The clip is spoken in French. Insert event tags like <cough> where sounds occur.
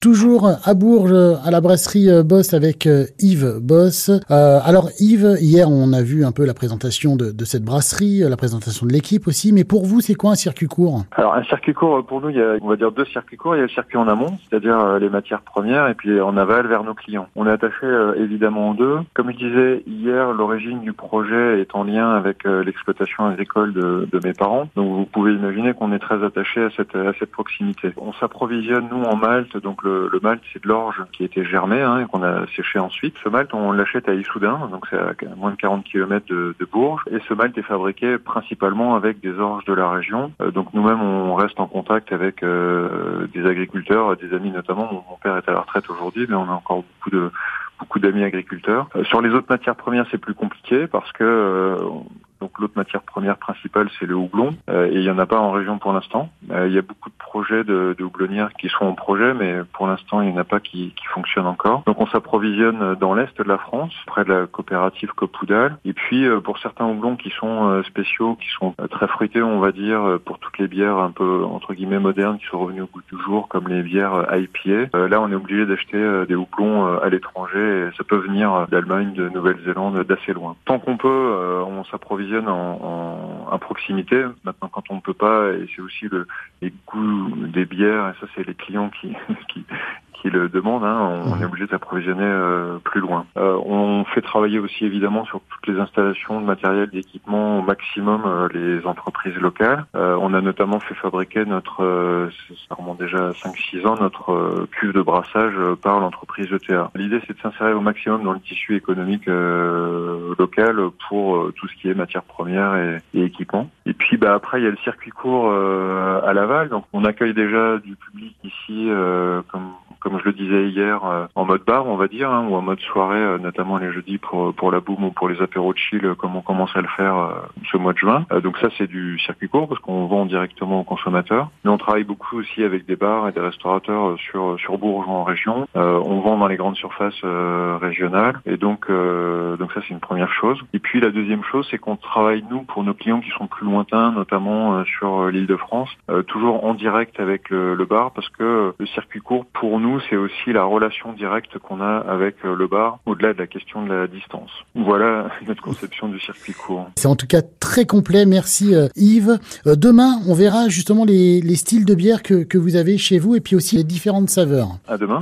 Toujours à Bourges, à la brasserie euh, Boss avec euh, Yves Boss. Euh, alors Yves, hier on a vu un peu la présentation de, de cette brasserie, la présentation de l'équipe aussi, mais pour vous c'est quoi un circuit court? Alors un circuit court, pour nous il y a on va dire deux circuits courts. Il y a le circuit en amont, c'est-à-dire les matières premières, et puis en aval vers nos clients. On est attaché évidemment aux deux. Comme je disais hier, l'origine du projet est en lien avec l'exploitation agricole de, de, mes parents. Donc vous pouvez imaginer qu'on est très attaché à cette, à cette proximité. On s'approvisionne nous en Malte, donc le, le malt, c'est de l'orge qui a été germé hein, et qu'on a séché ensuite. Ce malt, on l'achète à Issoudun, donc c'est à moins de 40 km de, Bourges. Et ce malt est fabriqué principalement avec des orges de la région. Euh, donc nous-mêmes, on reste en contact avec euh, des agriculteurs, des amis notamment. Mon, père est à la retraite aujourd'hui, mais on a encore beaucoup de beaucoup d'amis agriculteurs. Euh, sur les autres matières premières, c'est plus compliqué parce que donc l'autre matière première principale, c'est le houblon, et il n'y en a pas en région pour l'instant. Il y a beaucoup de projets de, de qui sont en projet, mais pour l'instant, il n'y en a pas qui, qui fonctionnent encore. Donc on s'approvisionne dans l'est de la France, près de la coopérative Copoudal. Et puis euh, pour certains houblons qui sont spéciaux, qui sont très fruités, on va dire, pour toutes les bières un peu entre guillemets modernes qui sont revenues au goût du jour, comme les bières IPA, là on est obligé d'acheter des houblons à l'étranger, et ça peut venir d'Allemagne, de Nouvelle-Zélande, d'assez loin. Tant qu'on peut, on s'approvisionne en, en, proximité. Maintenant, quand on ne peut pas, et c'est aussi le, les goûts des bières, et ça, c'est les clients qui, <laughs> qui, qui le demandent, hein, on, est obligé d'approvisionner euh, plus loin. Euh, on fait travailler aussi évidemment sur toutes les installations de matériel, d'équipement au maximum euh, les entreprises locales. on a notamment fait fabriquer notre, ça remonte déjà 5-6 ans, notre cuve de brassage par l'entreprise ETA. L'idée c'est de s'insérer au maximum dans le tissu économique local pour tout ce qui est matières premières et, et équipements. Et puis bah, après il y a le circuit court à Laval, donc on accueille déjà du public ici comme je le disais hier, euh, en mode bar, on va dire, hein, ou en mode soirée, euh, notamment les jeudis pour pour la boum ou pour les apéros de chill, comme on commence à le faire euh, ce mois de juin. donc ça, c'est du circuit court parce qu'on vend directement aux consommateurs. Mais on travaille beaucoup aussi avec des bars et des restaurateurs sur sur Bourges en région. on vend dans les grandes surfaces régionales et donc donc ça c'est une première chose. Et puis la deuxième chose, c'est qu'on travaille nous pour nos clients qui sont plus lointains, notamment sur l'île de France, toujours en direct avec le, le bar parce que le circuit court pour nous c'est aussi la relation directe qu'on a avec euh, le bar, au-delà de la question de la distance. Voilà <laughs> notre conception du circuit court. C'est en tout cas très complet. Merci euh, Yves. Euh, demain, on verra justement les, styles de bière que, que vous avez chez vous et puis aussi les différentes saveurs. À demain.